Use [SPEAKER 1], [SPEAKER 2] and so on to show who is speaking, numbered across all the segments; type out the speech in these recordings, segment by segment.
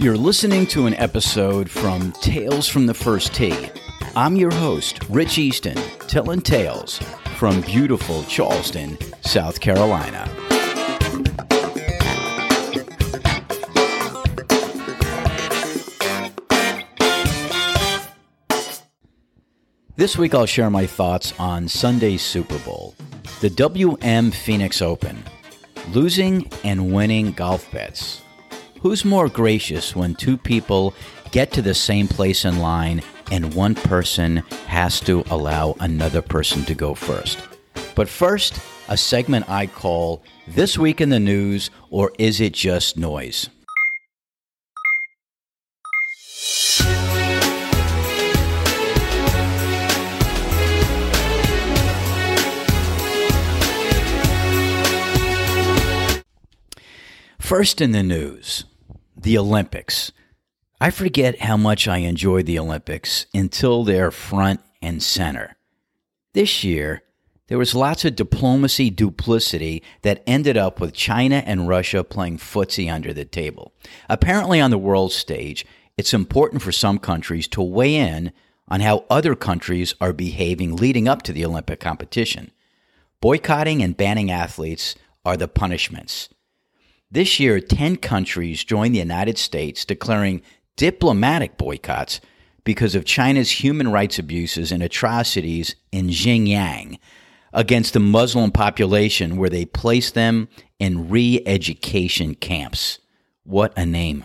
[SPEAKER 1] You're listening to an episode from Tales from the First Tee. I'm your host, Rich Easton, telling tales from beautiful Charleston, South Carolina. This week I'll share my thoughts on Sunday's Super Bowl, the WM Phoenix Open, losing and winning golf bets. Who's more gracious when two people get to the same place in line and one person has to allow another person to go first? But first, a segment I call This Week in the News or Is It Just Noise? First in the news, the Olympics. I forget how much I enjoy the Olympics until they're front and center. This year, there was lots of diplomacy duplicity that ended up with China and Russia playing footsie under the table. Apparently, on the world stage, it's important for some countries to weigh in on how other countries are behaving leading up to the Olympic competition. Boycotting and banning athletes are the punishments. This year, 10 countries joined the United States declaring diplomatic boycotts because of China's human rights abuses and atrocities in Xinjiang against the Muslim population, where they placed them in re education camps. What a name.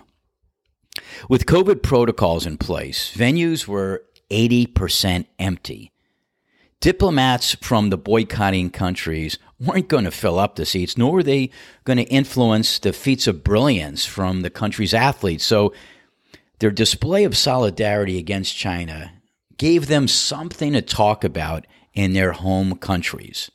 [SPEAKER 1] With COVID protocols in place, venues were 80% empty. Diplomats from the boycotting countries weren't going to fill up the seats, nor were they going to influence the feats of brilliance from the country's athletes. So their display of solidarity against China gave them something to talk about in their home countries.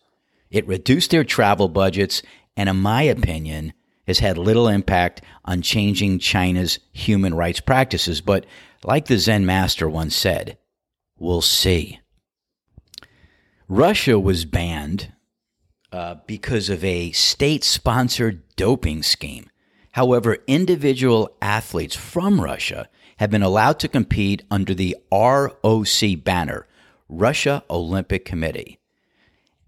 [SPEAKER 1] It reduced their travel budgets, and in my opinion, has had little impact on changing China's human rights practices. But like the Zen master once said, we'll see. Russia was banned uh, because of a state sponsored doping scheme. However, individual athletes from Russia have been allowed to compete under the ROC banner, Russia Olympic Committee.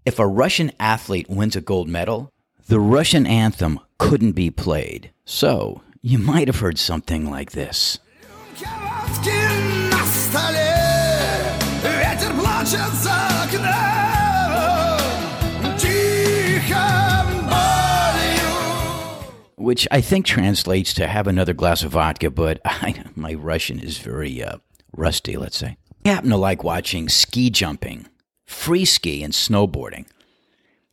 [SPEAKER 1] If a Russian athlete wins a gold medal, the Russian anthem couldn't be played. So, you might have heard something like this. Which I think translates to have another glass of vodka, but I, my Russian is very uh, rusty, let's say. I happen to like watching ski jumping, free ski, and snowboarding.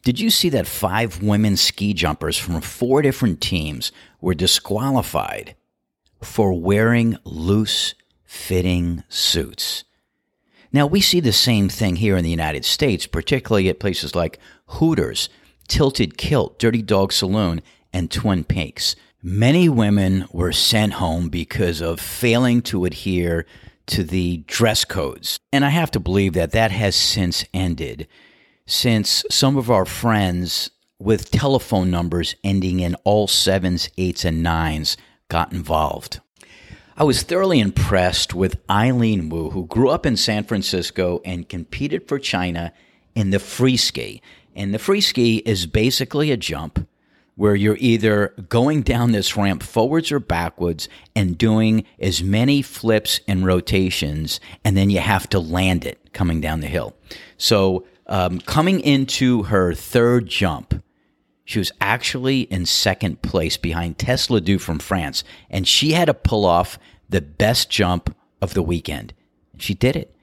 [SPEAKER 1] Did you see that five women ski jumpers from four different teams were disqualified for wearing loose fitting suits? Now, we see the same thing here in the United States, particularly at places like Hooters, Tilted Kilt, Dirty Dog Saloon, and Twin Peaks. Many women were sent home because of failing to adhere to the dress codes. And I have to believe that that has since ended, since some of our friends with telephone numbers ending in all sevens, eights, and nines got involved. I was thoroughly impressed with Eileen Gu, who grew up in San Francisco and competed for China in the free ski. And the free ski is basically a jump where you're either going down this ramp forwards or backwards and doing as many flips and rotations, and then you have to land it coming down the hill. So, um, coming into her third jump, she was actually in second place behind Tesla Ledeux from France, and she had to pull off the best jump of the weekend. She did it.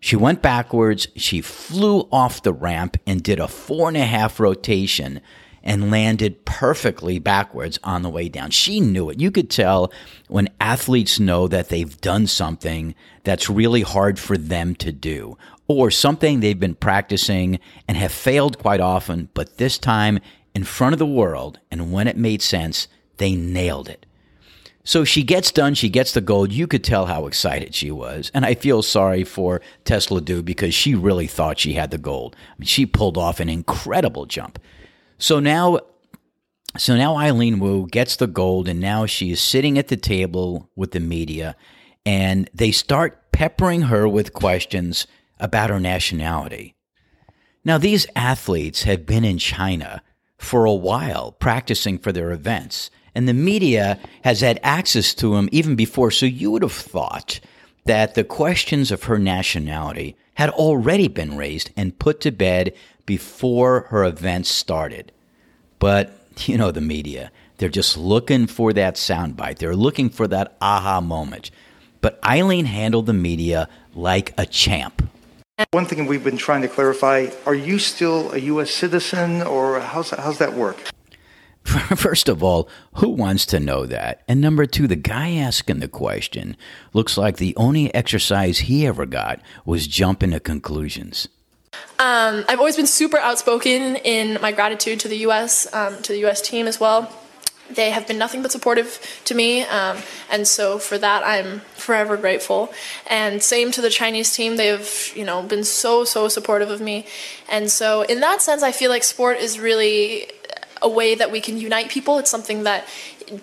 [SPEAKER 1] She went backwards, she flew off the ramp and did a four and a half rotation and landed perfectly backwards on the way down. She knew it. You could tell when athletes know that they've done something that's really hard for them to do or something they've been practicing and have failed quite often, but this time in front of the world and when it made sense, they nailed it. So she gets done, she gets the gold. You could tell how excited she was. And I feel sorry for Tesla Ledeux because she really thought she had the gold. I mean, she pulled off an incredible jump. So now So now Eileen Gu gets the gold, and now she is sitting at the table with the media, and they start peppering her with questions about her nationality. Now, these athletes have been in China for a while practicing for their events, and the media has had access to them even before. So you would have thought that the questions of her nationality had already been raised and put to bed before her events started. But you know the media. They're just looking for that soundbite. They're looking for that aha moment. But Eileen handled the media like a champ.
[SPEAKER 2] One thing we've been trying to clarify are you still a U.S. citizen or how's how's that work?
[SPEAKER 1] First of all, who wants to know that? And number two, the guy asking the question looks like the only exercise he ever got was jumping to conclusions.
[SPEAKER 3] Um, I've always been super outspoken in my gratitude to the U.S., um, to the U.S. team as well. They have been nothing but supportive to me, um, and so for that I'm forever grateful. And same to the Chinese team; they have, you know, been so so supportive of me. And so in that sense, I feel like sport is really a way that we can unite people. It's something that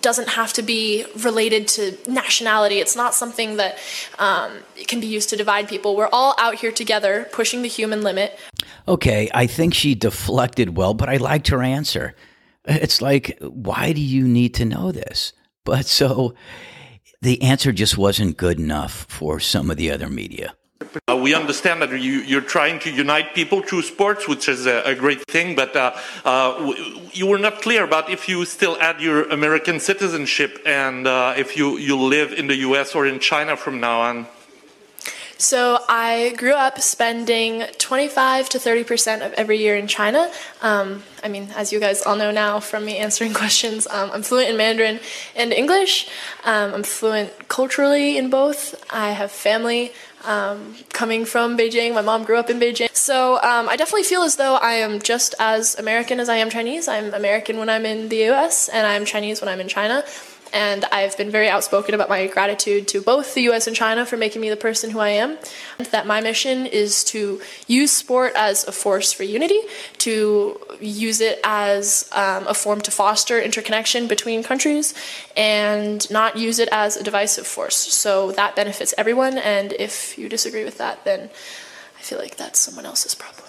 [SPEAKER 3] doesn't have to be related to nationality. It's not something that um, can be used to divide people. We're all out here together, pushing the human limit.
[SPEAKER 1] Okay, I think she deflected well, but I liked her answer. It's like, why do you need to know this? But so the answer just wasn't good enough for some of the other media.
[SPEAKER 4] Uh, we understand that you, are trying to unite people through sports, which is a, a great thing, but uh, uh, you were not clear about if you still add your American citizenship and uh, if you, you live in the US or in China from now on.
[SPEAKER 3] So I grew up spending 25 to 30 percent of every year in China. Um, I mean, as you guys all know now from me answering questions, um, I'm fluent in Mandarin and English. Um, I'm fluent culturally in both. I have family um, coming from Beijing. My mom grew up in Beijing. So um, I definitely feel as though I am just as American as I am Chinese. I'm American when I'm in the US, and I'm Chinese when I'm in China. And I've been very outspoken about my gratitude to both the US and China for making me the person who I am. That my mission is to use sport as a force for unity, to use it as um, a form to foster interconnection between countries, and not use it as a divisive force. So that benefits everyone. And if you disagree with that, then I feel like that's someone else's problem.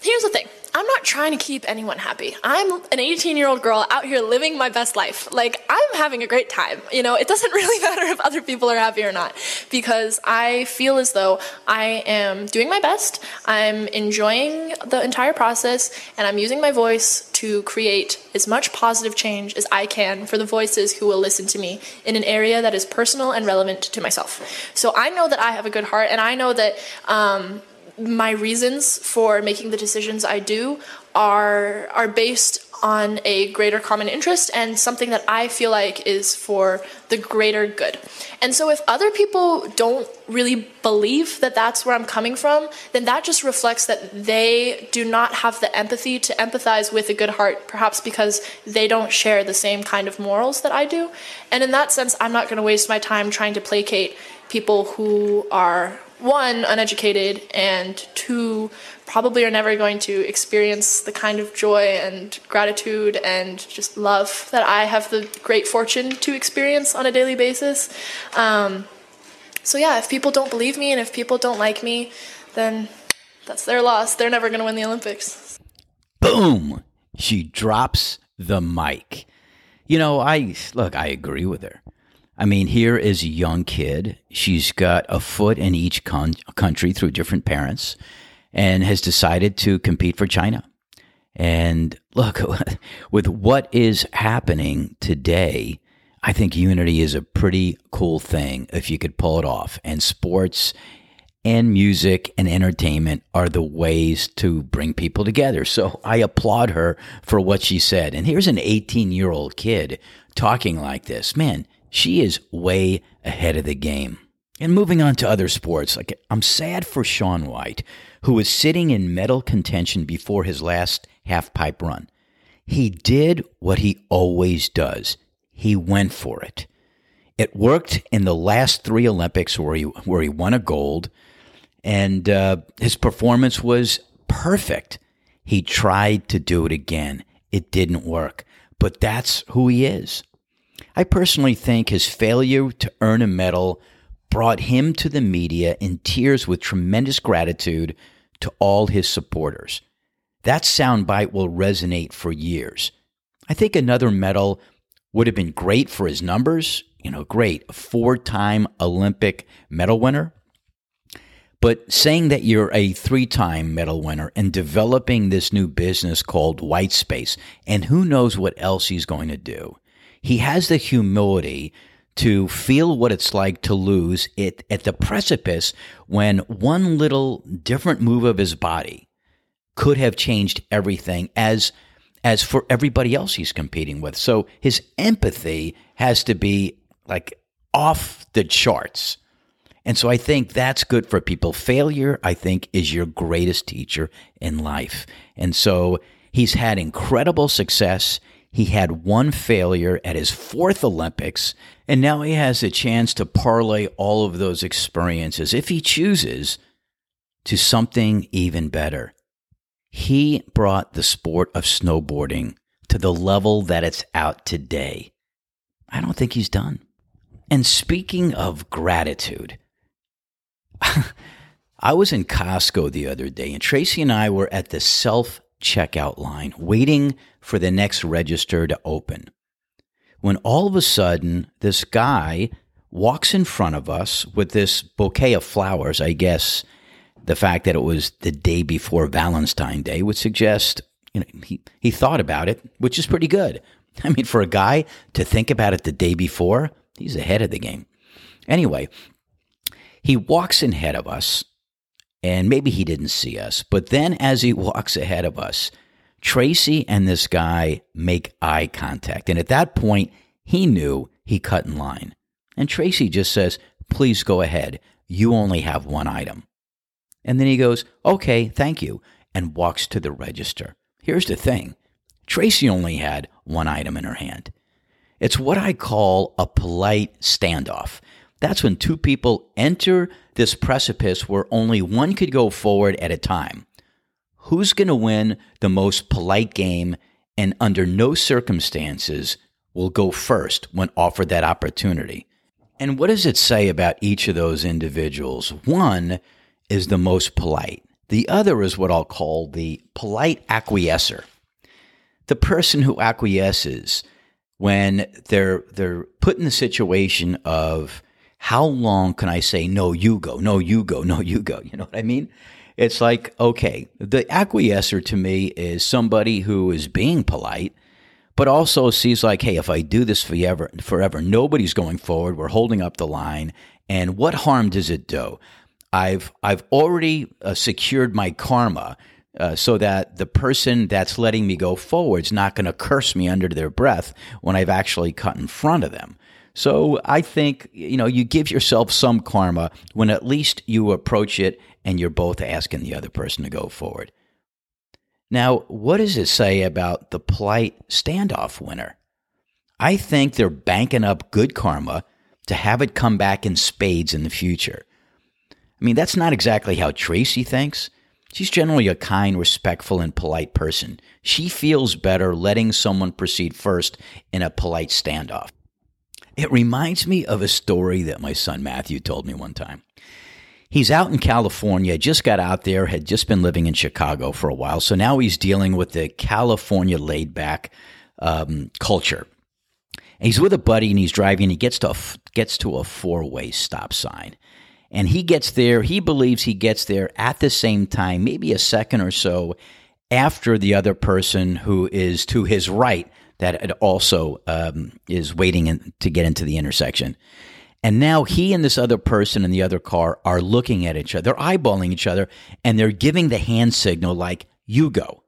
[SPEAKER 3] Here's the thing I'm not trying to keep anyone happy. I'm an 18 year old girl out here living my best life. Like, I'm having a great time. You know, it doesn't really matter if other people are happy or not because I feel as though I am doing my best. I'm enjoying the entire process and I'm using my voice to create as much positive change as I can for the voices who will listen to me in an area that is personal and relevant to myself. So I know that I have a good heart and I know that. Um, my reasons for making the decisions I do are are based on a greater common interest and something that I feel like is for the greater good. And so if other people don't really believe that that's where I'm coming from, then that just reflects that they do not have the empathy to empathize with a good heart, perhaps because they don't share the same kind of morals that I do. And in that sense, I'm not going to waste my time trying to placate people who are one, uneducated, and two, probably are never going to experience the kind of joy and gratitude and just love that I have the great fortune to experience on a daily basis. Um, so, yeah, if people don't believe me and if people don't like me, then that's their loss. They're never going to win the Olympics.
[SPEAKER 1] Boom! She drops the mic. You know, I look, I agree with her. I mean, here is a young kid. She's got a foot in each con- country through different parents and has decided to compete for China. And look, with what is happening today, I think unity is a pretty cool thing if you could pull it off. And sports and music and entertainment are the ways to bring people together. So I applaud her for what she said. And here's an 18 year old kid talking like this. Man, she is way ahead of the game. And moving on to other sports, like I'm sad for Shaun White, who was sitting in medal contention before his last half pipe run. He did what he always does. He went for it. It worked in the last three Olympics where he where he won a gold, and uh, his performance was perfect. He tried to do it again. It didn't work. but that's who he is. I personally think his failure to earn a medal brought him to the media in tears with tremendous gratitude to all his supporters. That soundbite will resonate for years. I think another medal would have been great for his numbers. You know, great, a four time Olympic medal winner. But saying that you're a three time medal winner and developing this new business called White Space, and who knows what else he's going to do, he has the humility to feel what it's like to lose it at the precipice when one little different move of his body could have changed everything as as for everybody else he's competing with. So his empathy has to be like off the charts. And so I think that's good for people. Failure, I think, is your greatest teacher in life. And so he's had incredible success. He had one failure at his fourth Olympics, and now he has a chance to parlay all of those experiences, if he chooses, to something even better. He brought the sport of snowboarding to the level that it's out today. I don't think he's done. And speaking of gratitude, I was in Costco the other day, and Tracy and I were at the self checkout line waiting for the next register to open. When all of a sudden, this guy walks in front of us with this bouquet of flowers. I guess the fact that it was the day before Valentine's Day would suggest you know, he, he thought about it, which is pretty good. I mean, for a guy to think about it the day before, he's ahead of the game. Anyway, he walks in ahead of us, and maybe he didn't see us, but then as he walks ahead of us, Tracy and this guy make eye contact. And at that point, he knew he cut in line. And Tracy just says, Please go ahead. You only have one item. And then he goes, Okay, thank you, and walks to the register. Here's the thing Tracy only had one item in her hand. It's what I call a polite standoff. That's when two people enter this precipice where only one could go forward at a time. Who's going to win the most polite game and under no circumstances will go first when offered that opportunity? And what does it say about each of those individuals? One is the most polite. The other is what I'll call the polite acquiescer. The person who acquiesces when they're they're put in the situation of how long can I say, no, you go, no, you go, no, you go? You know what I mean? It's like, okay, the acquiescer to me is somebody who is being polite, but also sees like, hey, if I do this forever, forever, nobody's going forward. We're holding up the line. And what harm does it do? I've, I've already uh, secured my karma uh, so that the person that's letting me go forward is not going to curse me under their breath when I've actually cut in front of them. So I think, you know, you give yourself some karma when at least you approach it and you're both asking the other person to go forward. Now, what does it say about the polite standoff winner? I think they're banking up good karma to have it come back in spades in the future. I mean, that's not exactly how Tracy thinks. She's generally a kind, respectful, and polite person. She feels better letting someone proceed first in a polite standoff. It reminds me of a story that my son Matthew told me one time. He's out in California, just got out there, had just been living in Chicago for a while. So now he's dealing with the California laid back um, culture. And he's with a buddy and he's driving. he gets to a, gets to a four way stop sign, and he gets there. He believes he gets there at the same time, maybe a second or so after the other person who is to his right that it also um, is waiting in, to get into the intersection. And now he and this other person in the other car are looking at each other, they're eyeballing each other, and they're giving the hand signal like, you go.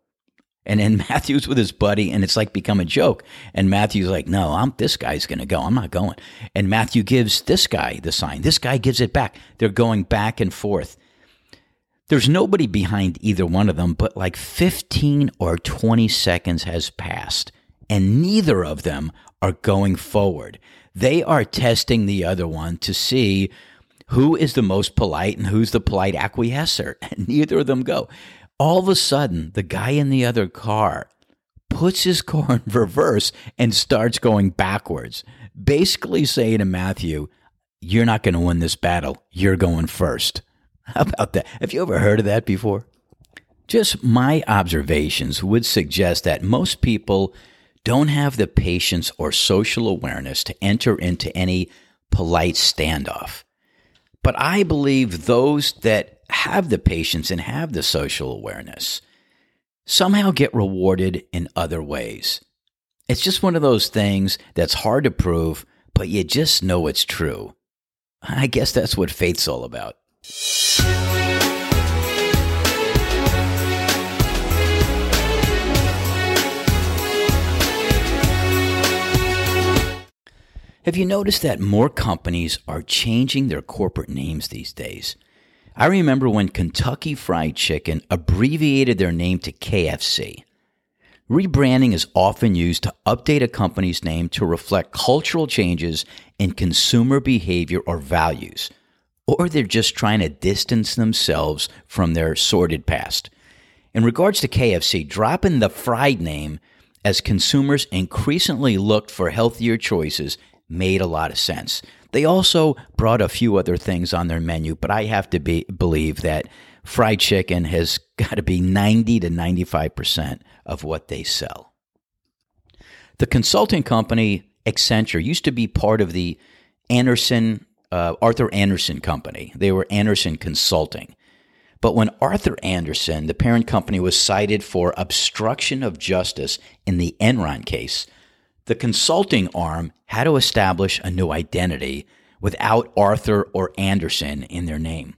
[SPEAKER 1] And then Matthew's with his buddy, and it's like become a joke. And Matthew's like, no, I'm this guy's gonna go. I'm not going. And Matthew gives this guy the sign. This guy gives it back. They're going back and forth. There's nobody behind either one of them, but like 15 or 20 seconds has passed and neither of them are going forward. They are testing the other one to see who is the most polite and who's the polite acquiescer. And neither of them go. All of a sudden, the guy in the other car puts his car in reverse and starts going backwards, basically saying to Matthew, You're not going to win this battle. You're going first. How about that? Have you ever heard of that before? Just my observations would suggest that most people don't have the patience or social awareness to enter into any polite standoff. But I believe those that have the patience and have the social awareness somehow get rewarded in other ways. It's just one of those things that's hard to prove, but you just know it's true. I guess that's what faith's all about. Have you noticed that more companies are changing their corporate names these days? I remember when Kentucky Fried Chicken abbreviated their name to KFC. Rebranding is often used to update a company's name to reflect cultural changes in consumer behavior or values, or they're just trying to distance themselves from their sordid past. In regards to KFC, dropping the fried name as consumers increasingly looked for healthier choices made a lot of sense. They also brought a few other things on their menu, but I have to be, believe that fried chicken has got to be 90 to 95% of what they sell. The consulting company Accenture used to be part of the Andersen, uh, Arthur Andersen Company. They were Andersen Consulting. But when Arthur Andersen, the parent company, was cited for obstruction of justice in the Enron case, the consulting arm had to establish a new identity without Arthur or Andersen in their name.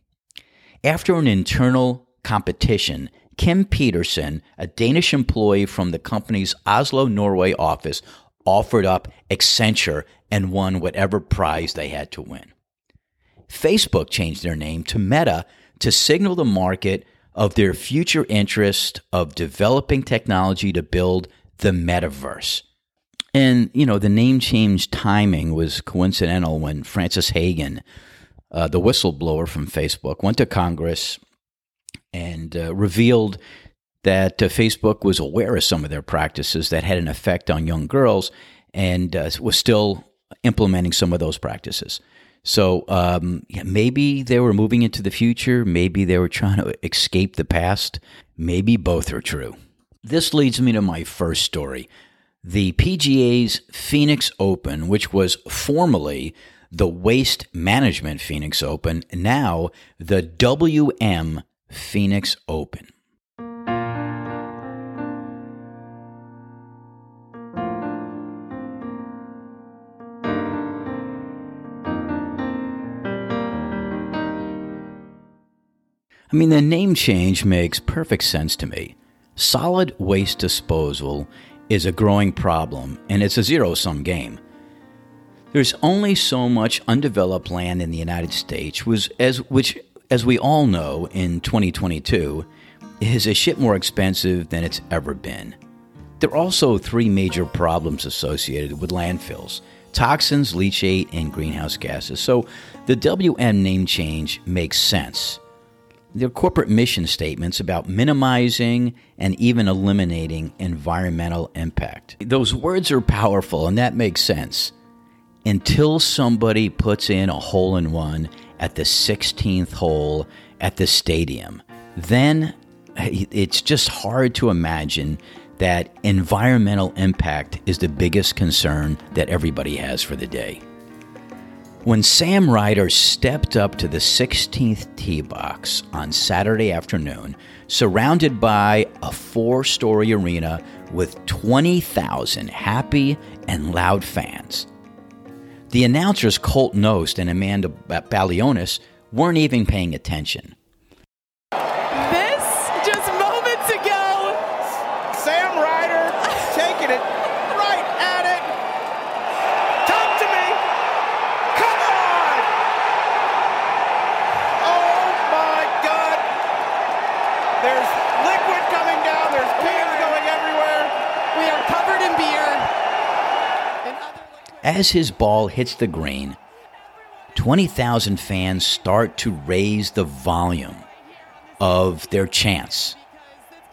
[SPEAKER 1] After an internal competition, Kim Peterson, a Danish employee from the company's Oslo, Norway office, offered up Accenture and won whatever prize they had to win. Facebook changed their name to Meta to signal the market of their future interest of developing technology to build the metaverse. And, you know, the name change timing was coincidental when Frances Haugen, uh, the whistleblower from Facebook, went to Congress and uh, revealed that uh, Facebook was aware of some of their practices that had an effect on young girls and uh, was still implementing some of those practices. So um, yeah, maybe they were moving into the future. Maybe they were trying to escape the past. Maybe both are true. This leads me to my first story the PGA's Phoenix Open, which was formerly the Waste Management Phoenix Open, now the WM Phoenix Open. I mean, the name change makes perfect sense to me. Solid waste disposal is a growing problem, and it's a zero sum game. There's only so much undeveloped land in the United States, which, as, which, as we all know, in 2022, is a shit more expensive than it's ever been. There are also three major problems associated with landfills toxins, leachate, and greenhouse gases. So the WM name change makes sense their corporate mission statements about minimizing and even eliminating environmental impact. Those words are powerful, and that makes sense until somebody puts in a hole in one at the 16th hole at the stadium. Then it's just hard to imagine that environmental impact is the biggest concern that everybody has for the day. When Sam Ryder stepped up to the 16th tee box on Saturday afternoon, surrounded by a four story arena with 20,000 happy and loud fans, the announcers Colt Knost and Amanda Balionis weren't even paying attention. As his ball hits the green, 20,000 fans start to raise the volume of their chants.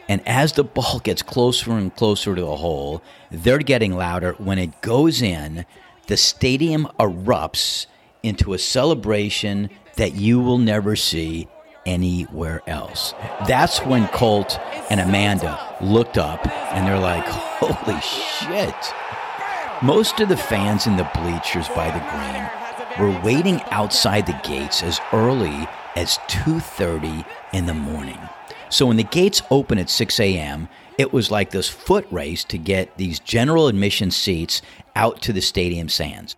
[SPEAKER 1] And as the ball gets closer and closer to the hole, they're getting louder. When it goes in, the stadium erupts into a celebration that you will never see anywhere else. That's when Colt and Amanda looked up and they're like, holy shit. Most of the fans in the bleachers by the green were waiting outside the gates as early as 2:30 in the morning. So when the gates open at 6 a.m., it was like this foot race to get these general admission seats out to the stadium sands.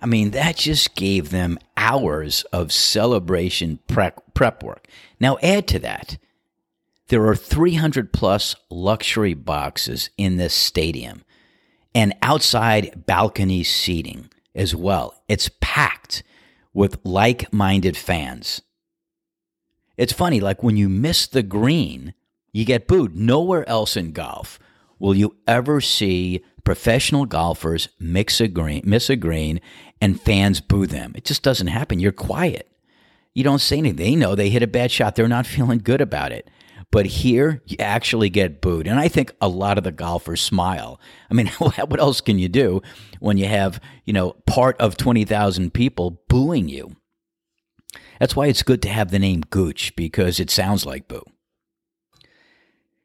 [SPEAKER 1] I mean, that just gave them hours of celebration prep, prep work. Now, add to that, there are 300 plus luxury boxes in this stadium and outside balcony seating as well. It's packed with like minded fans. It's funny, like when you miss the green, you get booed. Nowhere else in golf will you ever see professional golfers mix a green, miss a green and fans boo them. It just doesn't happen. You're quiet. You don't say anything. They know they hit a bad shot. They're not feeling good about it. But here, you actually get booed. And I think a lot of the golfers smile. I mean, what else can you do when you have, you know, part of 20,000 people booing you? That's why it's good to have the name Gooch because it sounds like boo.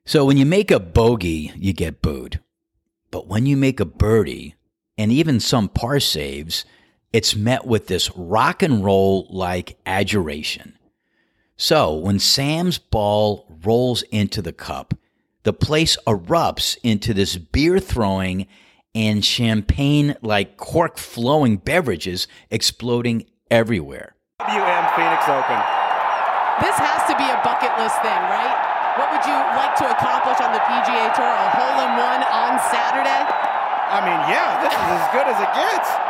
[SPEAKER 1] So when you make a bogey, you get booed. But when you make a birdie and even some par saves, it's met with this rock and roll like adjuration. So when Sam's ball rolls into the cup, the place erupts into this beer throwing and champagne like cork flowing beverages exploding everywhere.
[SPEAKER 5] WM Phoenix Open.
[SPEAKER 6] This has to be a bucket list thing, right? What would you like to accomplish on the PGA Tour? A hole in one on Saturday?
[SPEAKER 5] I mean, yeah, this is as good as it gets.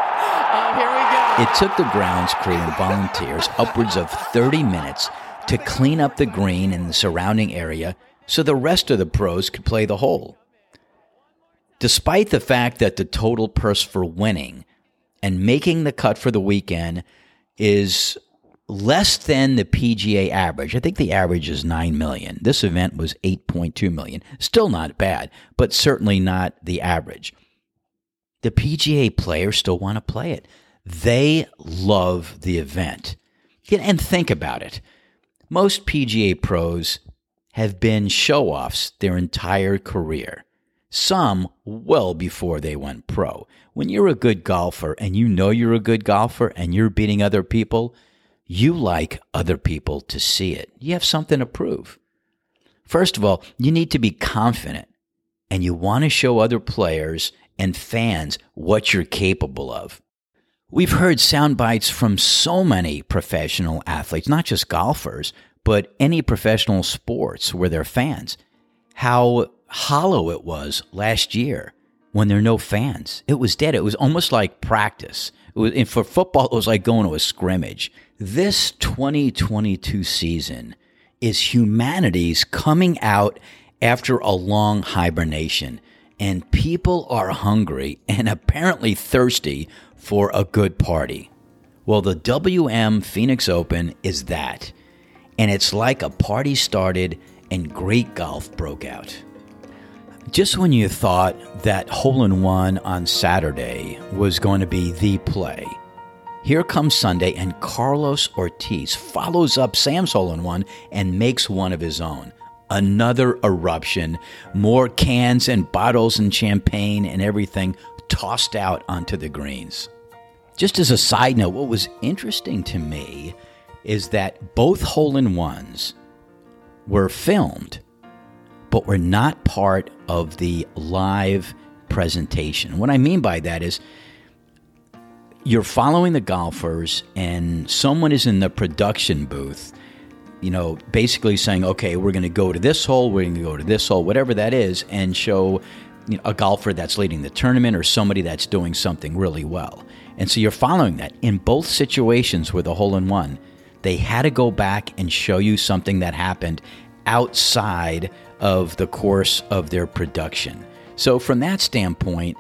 [SPEAKER 6] Oh, here we go.
[SPEAKER 1] It took the grounds crew and volunteers upwards of 30 minutes to clean up the green and the surrounding area so the rest of the pros could play the hole. Despite the fact that the total purse for winning and making the cut for the weekend is less than the PGA average. I think the average is 9 million. This event was 8.2 million. Still not bad, but certainly not the average. The PGA players still want to play it. They love the event. And think about it. Most PGA pros have been show offs their entire career, some well before they went pro. When you're a good golfer and you know you're a good golfer and you're beating other people, you like other people to see it. You have something to prove. First of all, you need to be confident and you want to show other players and fans what you're capable of. We've heard sound bites from so many professional athletes, not just golfers, but any professional sports where they're fans, how hollow it was last year when there are no fans. It was dead. It was almost like practice. It was, for football, it was like going to a scrimmage. This 2022 season is humanity's coming out after a long hibernation, and people are hungry and apparently thirsty for a good party. Well, the WM Phoenix Open is that, and it's like a party started and great golf broke out. Just when you thought that hole in one on Saturday was going to be the play, here comes Sunday, and Carlos Ortiz follows up Sam's hole in one and makes one of his own. Another eruption, more cans and bottles and champagne and everything tossed out onto the greens. Just as a side note, what was interesting to me is that both hole in ones were filmed, but were not part of the live presentation. What I mean by that is you're following the golfers, and someone is in the production booth, you know, basically saying, okay, we're going to go to this hole, we're going to go to this hole, whatever that is, and show you know, a golfer that's leading the tournament or somebody that's doing something really well. And so you're following that. In both situations with a hole in one, they had to go back and show you something that happened outside of the course of their production. So, from that standpoint,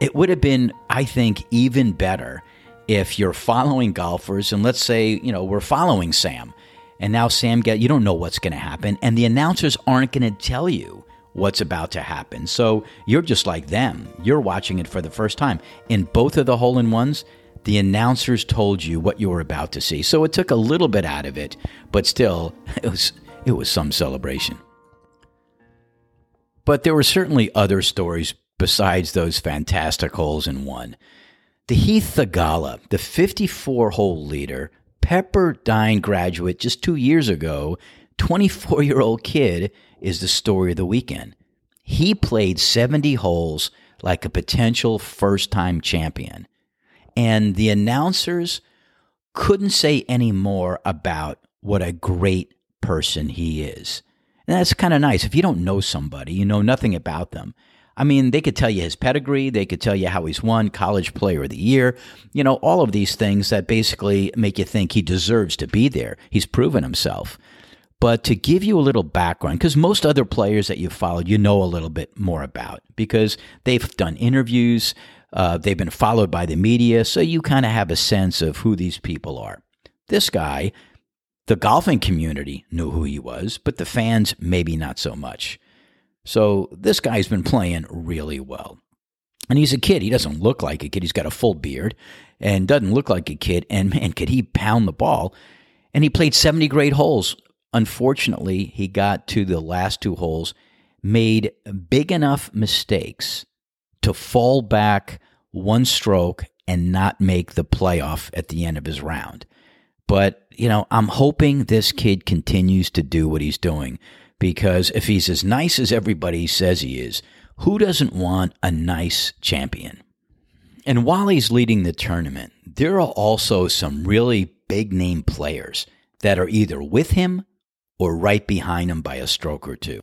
[SPEAKER 1] it would have been, I think, even better if you're following golfers, and let's say, you know, we're following Sam, And now Sam get you don't know what's going to happen and the announcers aren't going to tell you what's about to happen. So you're just like them. You're watching it for the first time. In both of the hole in ones, the announcers told you what you were about to see. So it took a little bit out of it, but still it was it was some celebration. But there were certainly other stories besides those fantastic holes in one. Sahith Theegala, the 54 hole leader, Pepperdine graduate just two years ago, 24 year old kid, is the story of the weekend. He played 70 holes like a potential first time champion. And the announcers couldn't say any more about what a great person he is. And that's kind of nice. If you don't know somebody, you know nothing about them. I mean, they could tell you his pedigree, they could tell you how he's won College Player of the Year, you know, all of these things that basically make you think he deserves to be there. He's proven himself. But to give you a little background, because most other players that you've followed, you know a little bit more about because they've done interviews, uh, they've been followed by the media, so you kind of have a sense of who these people are. This guy, the golfing community knew who he was, but the fans maybe not so much. So this guy's been playing really well. And he's a kid. He doesn't look like a kid. He's got a full beard and doesn't look like a kid. And man, could he pound the ball? And he played 70 great holes. Unfortunately, he got to the last two holes, made big enough mistakes to fall back one stroke and not make the playoff at the end of his round. But, you know, I'm hoping this kid continues to do what he's doing because if he's as nice as everybody says he is, who doesn't want a nice champion? And while he's leading the tournament, there are also some really big name players that are either with him or right behind him by a stroke or two.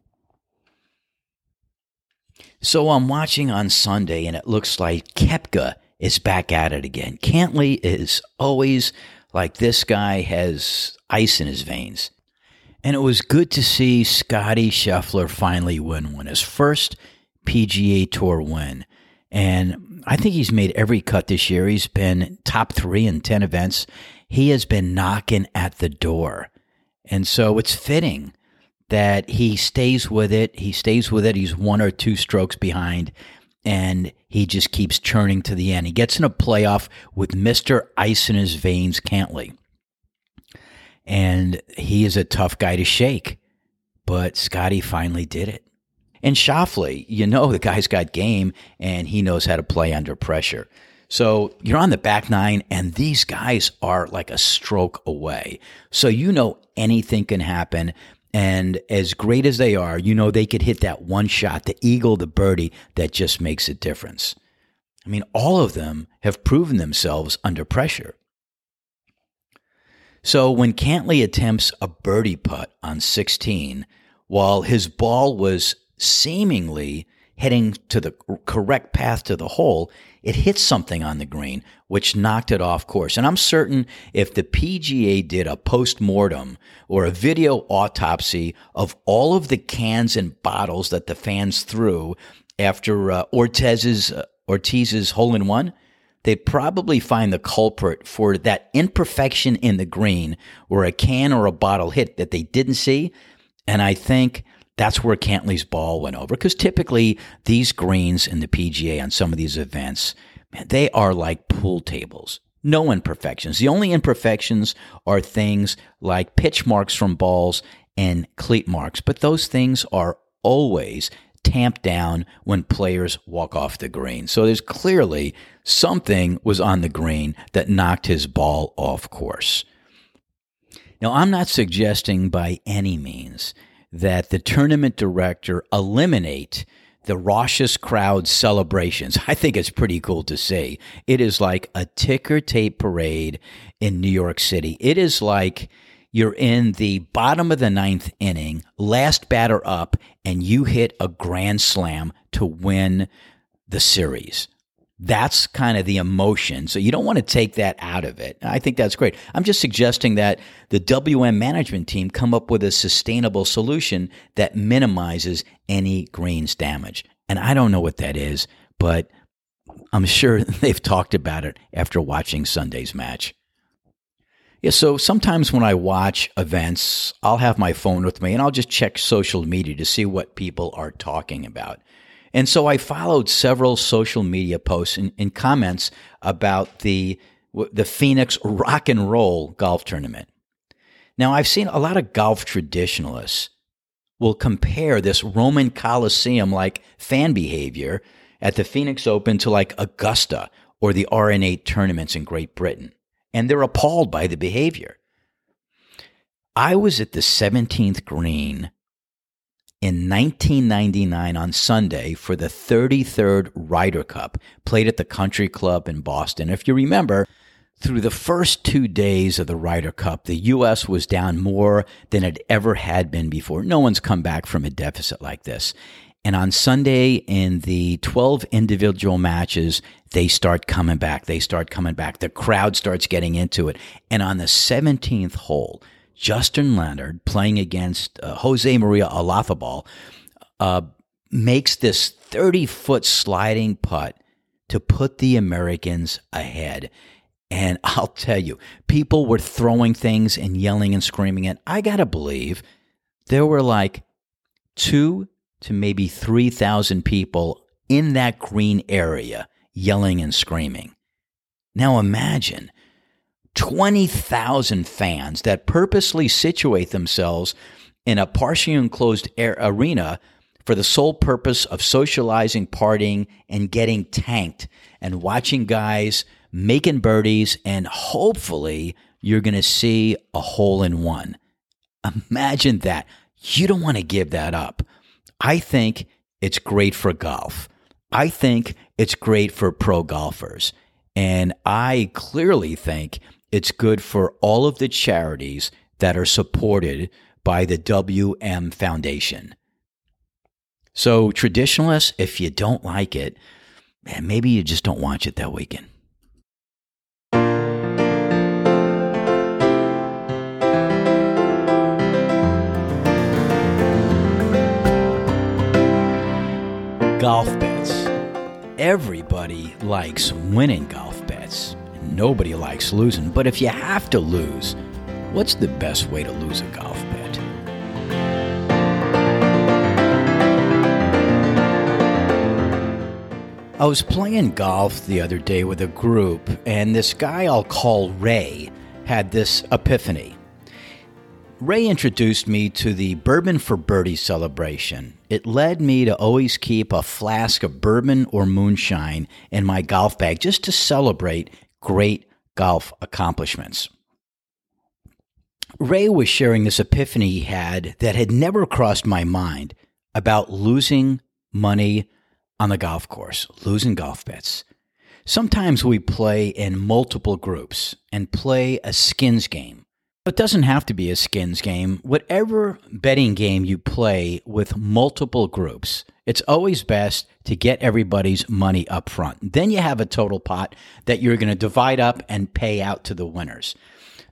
[SPEAKER 1] So I'm watching on Sunday, and it looks like Koepka is back at it again. Cantlay is always like this guy has ice in his veins. And it was good to see Scotty Scheffler finally win one, his first PGA Tour win. And I think he's made every cut this year. He's been top three in 10 events. He has been knocking at the door. And so it's fitting that he stays with it. He stays with it. He's one or two strokes behind, and he just keeps churning to the end. He gets in a playoff with Mr. Ice in his veins, Cantlay. And he is a tough guy to shake. But Scotty finally did it. And Schauffele, you know the guy's got game and he knows how to play under pressure. So you're on the back nine, and these guys are like a stroke away. So you know anything can happen. And as great as they are, you know they could hit that one shot, the eagle, the birdie, that just makes a difference. I mean, all of them have proven themselves under pressure. So when Cantlay attempts a birdie putt on 16, while his ball was seemingly heading to the correct path to the hole, it hit something on the green, which knocked it off course. And I'm certain if the PGA did a post mortem or a video autopsy of all of the cans and bottles that the fans threw after uh, Ortiz's uh, Ortiz's hole in one, they'd probably find the culprit for that imperfection in the green where a can or a bottle hit that they didn't see. And I think that's where Cantlay's ball went over. Because typically these greens in the PGA on some of these events, man, they are like pool tables. No imperfections. The only imperfections are things like pitch marks from balls and cleat marks, but those things are always tamped down when players walk off the green. So there's clearly something was on the green that knocked his ball off course. Now, I'm not suggesting by any means that the tournament director eliminate the raucous crowd celebrations. I think it's pretty cool to see. It is like a ticker tape parade in New York City. It is like you're in the bottom of the ninth inning, last batter up, and you hit a grand slam to win the series. That's kind of the emotion. So you don't want to take that out of it. I think that's great. I'm just suggesting that the WM management team come up with a sustainable solution that minimizes any greens damage. And I don't know what that is, but I'm sure they've talked about it after watching Sunday's match. Yeah, so sometimes when I watch events, I'll have my phone with me and I'll just check social media to see what people are talking about. And so I followed several social media posts and, and comments about the the Phoenix Rock and Roll Golf Tournament. Now, I've seen a lot of golf traditionalists will compare this Roman Coliseum like fan behavior at the Phoenix Open to like Augusta or the R&A tournaments in Great Britain. And they're appalled by the behavior. I was at the 17th green in 1999 on Sunday for the 33rd Ryder Cup, played at the Country Club in Boston. If you remember, through the first two days of the Ryder Cup, the U.S. was down more than it ever had been before. No one's come back from a deficit like this. And on Sunday, in the 12 individual matches, they start coming back. They start coming back. The crowd starts getting into it. And on the 17th hole, Justin Leonard playing against uh, Jose Maria Olazabal uh, makes this 30 foot sliding putt to put the Americans ahead. And I'll tell you, people were throwing things and yelling and screaming. And I got to believe there were like two to maybe 3,000 people in that green area yelling and screaming. Now imagine 20,000 fans that purposely situate themselves in a partially enclosed arena for the sole purpose of socializing, partying, and getting tanked and watching guys making birdies, and hopefully you're going to see a hole in one. Imagine that. You don't want to give that up. I think it's great for golf. I think it's great for pro golfers. And I clearly think it's good for all of the charities that are supported by the WM Foundation. So, traditionalists, if you don't like it, man, maybe you just don't watch it that weekend. Golf bets. Everybody likes winning golf bets. Nobody likes losing, but if you have to lose, what's the best way to lose a golf bet? I was playing golf the other day with a group, and this guy I'll call Ray had this epiphany. Ray introduced me to the Bourbon for Birdie celebration. It led me to always keep a flask of bourbon or moonshine in my golf bag just to celebrate great golf accomplishments. Ray was sharing this epiphany he had that had never crossed my mind about losing money on the golf course, losing golf bets. Sometimes we play in multiple groups and play a skins game. It doesn't have to be a skins game. Whatever betting game you play with multiple groups, it's always best to get everybody's money up front. Then you have a total pot that you're going to divide up and pay out to the winners.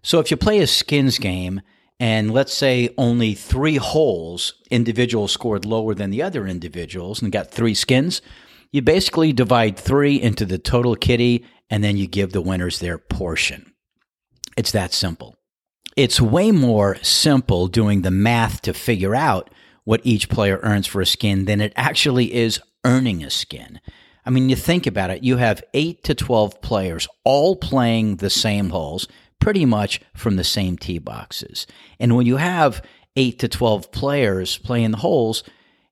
[SPEAKER 1] So if you play a skins game and let's say only three holes individuals scored lower than the other individuals and got three skins, you basically divide three into the total kitty and then you give the winners their portion. It's that simple. It's way more simple doing the math to figure out what each player earns for a skin than it actually is earning a skin. I mean, you think about it, you have 8 to 12 players all playing the same holes, pretty much from the same tee boxes. And when you have 8 to 12 players playing the holes,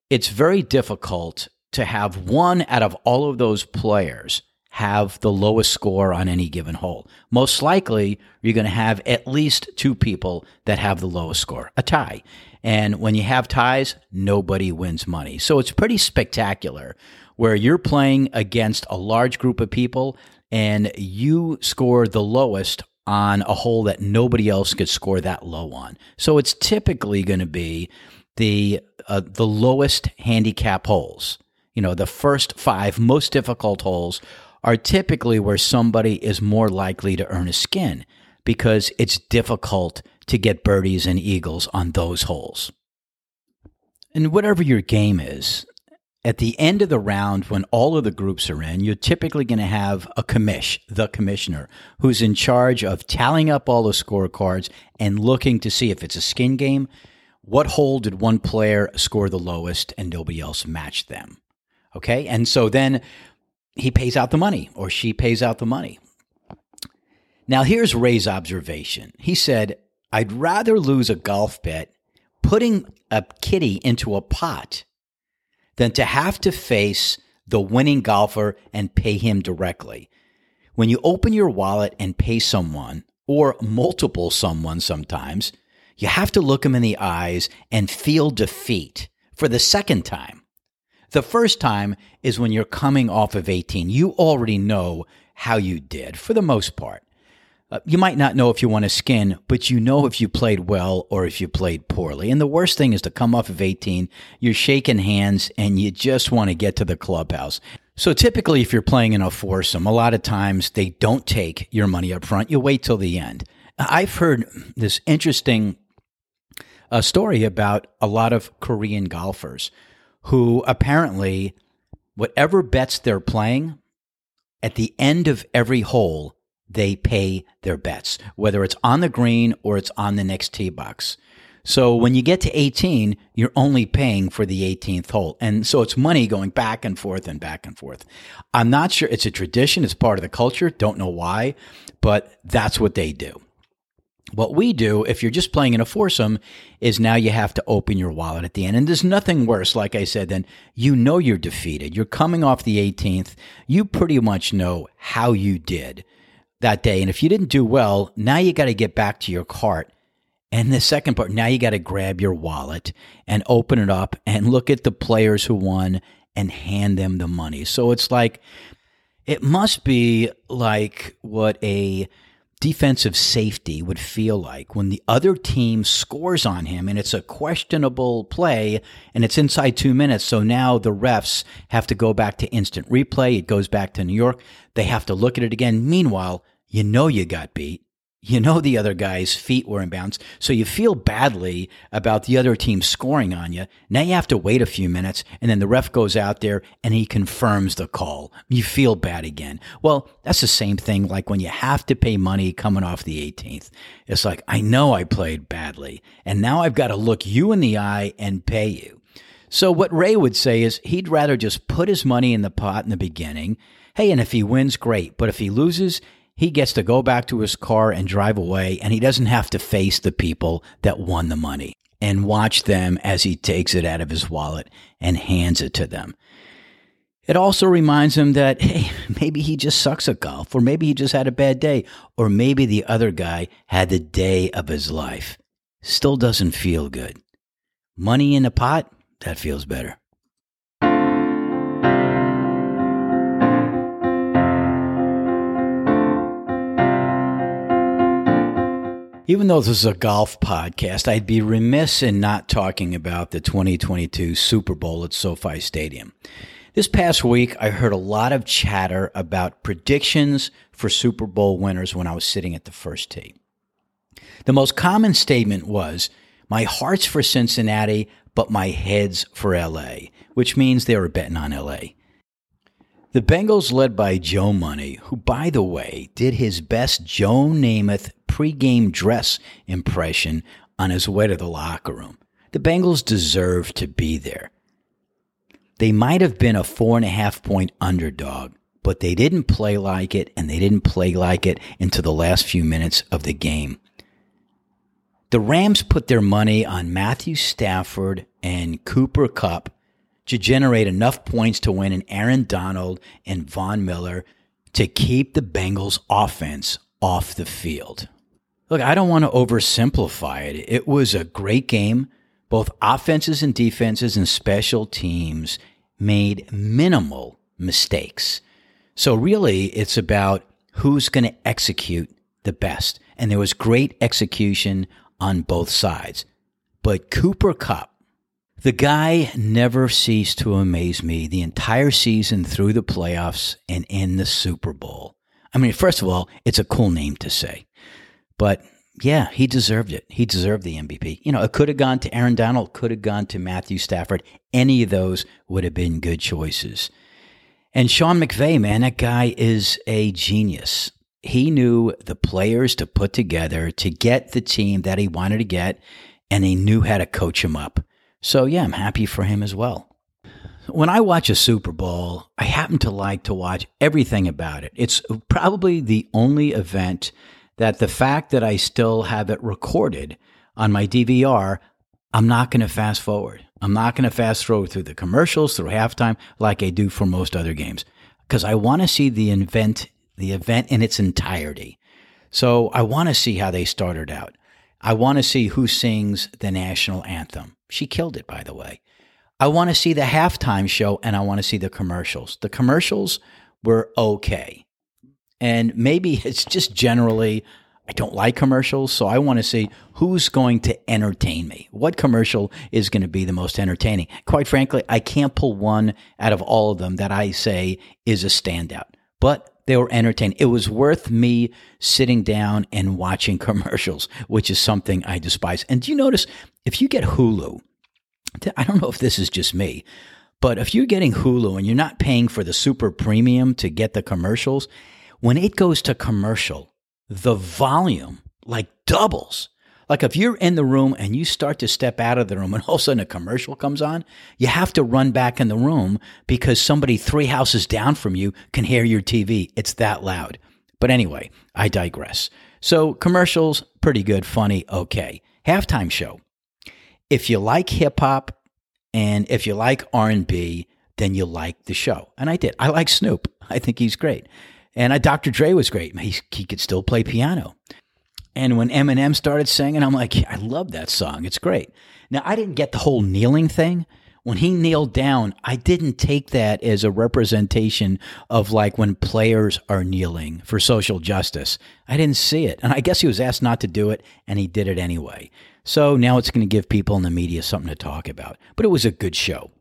[SPEAKER 1] it's very difficult to have one out of all of those players have the lowest score on any given hole. Most likely, you're going to have at least two people that have the lowest score, a tie. And when you have ties, nobody wins money. So it's pretty spectacular where you're playing against a large group of people and you score the lowest on a hole that nobody else could score that low on. So it's typically going to be the uh, the lowest handicap holes. You know, the first 5 most difficult holes are typically where somebody is more likely to earn a skin because it's difficult to get birdies and eagles on those holes. And whatever your game is, at the end of the round, when all of the groups are in, you're typically going to have a commish, the commissioner, who's in charge of tallying up all the scorecards and looking to see if it's a skin game. What hole did one player score the lowest and nobody else matched them? Okay. And so then he pays out the money or she pays out the money. Now, here's Ray's observation. He said, I'd rather lose a golf bet putting a kitty into a pot than to have to face the winning golfer and pay him directly. When you open your wallet and pay someone, or multiple someone sometimes, you have to look them in the eyes and feel defeat for the second time. The first time is when you're coming off of 18. You already know how you did for the most part. Uh, you might not know if you want a skin, but you know if you played well or if you played poorly. And the worst thing is to come off of 18, you're shaking hands and you just want to get to the clubhouse. So typically, if you're playing in a foursome, a lot of times they don't take your money up front. You wait till the end. I've heard this interesting uh, story about a lot of Korean golfers who apparently, whatever bets they're playing, at the end of every hole, they pay their bets, whether it's on the green or it's on the next tee box. So when you get to 18, you're only paying for the 18th hole. And so it's money going back and forth and back and forth. I'm not sure it's a tradition, it's part of the culture, don't know why, but that's what they do. What we do, if you're just playing in a foursome, is now you have to open your wallet at the end. And there's nothing worse, like I said, than you know you're defeated. You're coming off the 18th. You pretty much know how you did that day. And if you didn't do well, now you got to get back to your cart. And the second part, now you got to grab your wallet and open it up and look at the players who won and hand them the money. So it's like, it must be like what a defensive safety would feel like when the other team scores on him and it's a questionable play and it's inside two minutes. So now the refs have to go back to instant replay. It goes back to New York. They have to look at it again. Meanwhile, you know you got beat. You know the other guy's feet were in bounds, so you feel badly about the other team scoring on you. Now you have to wait a few minutes, and then the ref goes out there and he confirms the call. You feel bad again. Well, that's the same thing like when you have to pay money coming off the 18th. It's like, I know I played badly, and now I've got to look you in the eye and pay you. So what Ray would say is he'd rather just put his money in the pot in the beginning. Hey, and if he wins, great. But if he loses, he gets to go back to his car and drive away, and he doesn't have to face the people that won the money and watch them as he takes it out of his wallet and hands it to them. It also reminds him that, hey, maybe he just sucks at golf, or maybe he just had a bad day, or maybe the other guy had the day of his life. Still doesn't feel good. Money in the pot, that feels better. Even though this is a golf podcast, I'd be remiss in not talking about the 2022 Super Bowl at SoFi Stadium. This past week, I heard a lot of chatter about predictions for Super Bowl winners when I was sitting at the first tee. The most common statement was, My heart's for Cincinnati, but my head's for LA, which means they were betting on LA. The Bengals, led by Joe Money, who, by the way, did his best Joe Namath pregame dress impression on his way to the locker room. The Bengals deserve to be there. They might have been a four and a half point underdog, but they didn't play like it, and they didn't play like it into the last few minutes of the game. The Rams put their money on Matthew Stafford and Cooper Kupp to generate enough points to win an Aaron Donald and Von Miller to keep the Bengals offense off the field. Look, I don't want to oversimplify it. It was a great game. Both offenses and defenses and special teams made minimal mistakes. So really, it's about who's going to execute the best. And there was great execution on both sides. But Cooper Kupp the guy never ceased to amaze me the entire season through the playoffs and in the Super Bowl. I mean, first of all, it's a cool name to say, but yeah, he deserved it. He deserved the MVP. You know, it could have gone to Aaron Donald, could have gone to Matthew Stafford. Any of those would have been good choices. And Sean McVay, man, that guy is a genius. He knew the players to put together to get the team that he wanted to get, and he knew how to coach them up. So, yeah, I'm happy for him as well. When I watch a Super Bowl, I happen to like to watch everything about it. It's probably the only event that the fact that I still have it recorded on my DVR, I'm not going to fast forward. I'm not going to fast forward through the commercials, through halftime, like I do for most other games, because I want to see the event, the event in its entirety. So I want to see how they started out. I want to see who sings the national anthem. She killed it, by the way. I want to see the halftime show and I want to see the commercials. The commercials were okay. And maybe it's just generally, I don't like commercials. So I want to see who's going to entertain me. What commercial is going to be the most entertaining? Quite frankly, I can't pull one out of all of them that I say is a standout, but they were entertaining. It was worth me sitting down and watching commercials, which is something I despise. And do you notice if you get Hulu, I don't know if this is just me, but if you're getting Hulu and you're not paying for the super premium to get the commercials, when it goes to commercial, the volume like doubles. Like if you're in the room and you start to step out of the room and all of a sudden a commercial comes on, you have to run back in the room because somebody three houses down from you can hear your TV. It's that loud. But anyway, I digress. So commercials, pretty good, funny, okay. Halftime show. If you like hip hop and if you like R&B, then you like the show. And I did. I like Snoop. I think he's great. And uh, Dr. Dre was great. He, he could still play piano. And when Eminem started singing, I'm like, I love that song. It's great. Now, I didn't get the whole kneeling thing. When he kneeled down, I didn't take that as a representation of like when players are kneeling for social justice. I didn't see it. And I guess he was asked not to do it, and he did it anyway. So now it's going to give people in the media something to talk about. But it was a good show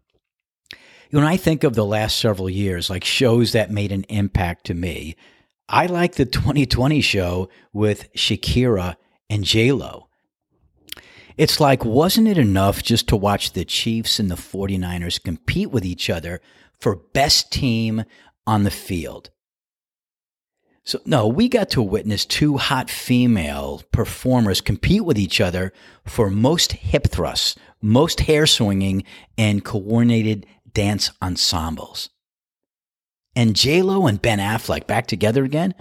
[SPEAKER 1] when I think of the last several years, like shows that made an impact to me, I like the 2020 show with Shakira and J-Lo. It's like, wasn't it enough just to watch the Chiefs and the 49ers compete with each other for best team on the field? So, no, we got to witness two hot female performers compete with each other for most hip thrusts, most hair swinging, and coordinated dance ensembles. And J-Lo and Ben Affleck back together again?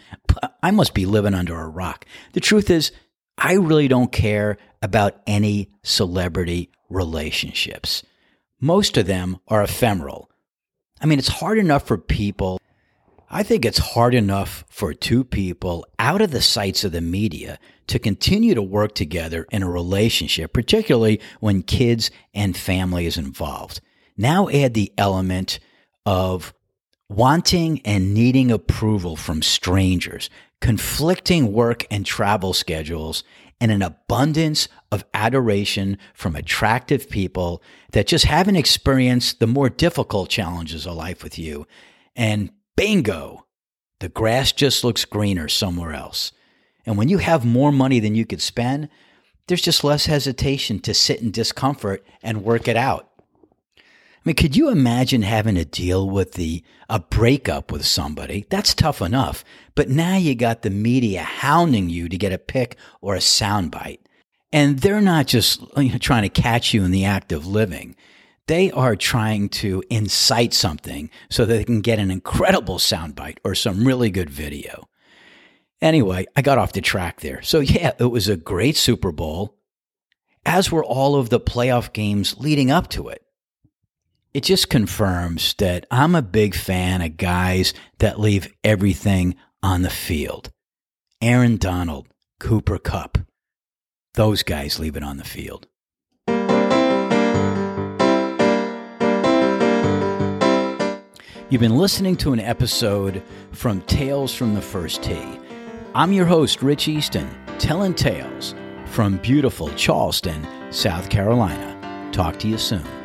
[SPEAKER 1] I must be living under a rock. The truth is, I really don't care about any celebrity relationships. Most of them are ephemeral. I mean, it's hard enough for people. I think it's hard enough for two people out of the sights of the media to continue to work together in a relationship, particularly when kids and family is involved. Now add the element of wanting and needing approval from strangers, conflicting work and travel schedules, and an abundance of adoration from attractive people that just haven't experienced the more difficult challenges of life with you. And bingo, the grass just looks greener somewhere else. And when you have more money than you could spend, there's just less hesitation to sit in discomfort and work it out. I mean, could you imagine having to deal with the a breakup with somebody? That's tough enough. But now you got the media hounding you to get a pic or a soundbite. And they're not just you know, trying to catch you in the act of living. They are trying to incite something so that they can get an incredible soundbite or some really good video. Anyway, I got off the track there. So, yeah, it was a great Super Bowl, as were all of the playoff games leading up to it it just confirms that I'm a big fan of guys that leave everything on the field. Aaron Donald, Cooper Kupp, those guys leave it on the field. You've been listening to an episode from Tales from the First Tee. I'm your host, Rich Easton, telling tales from beautiful Charleston, South Carolina. Talk to you soon.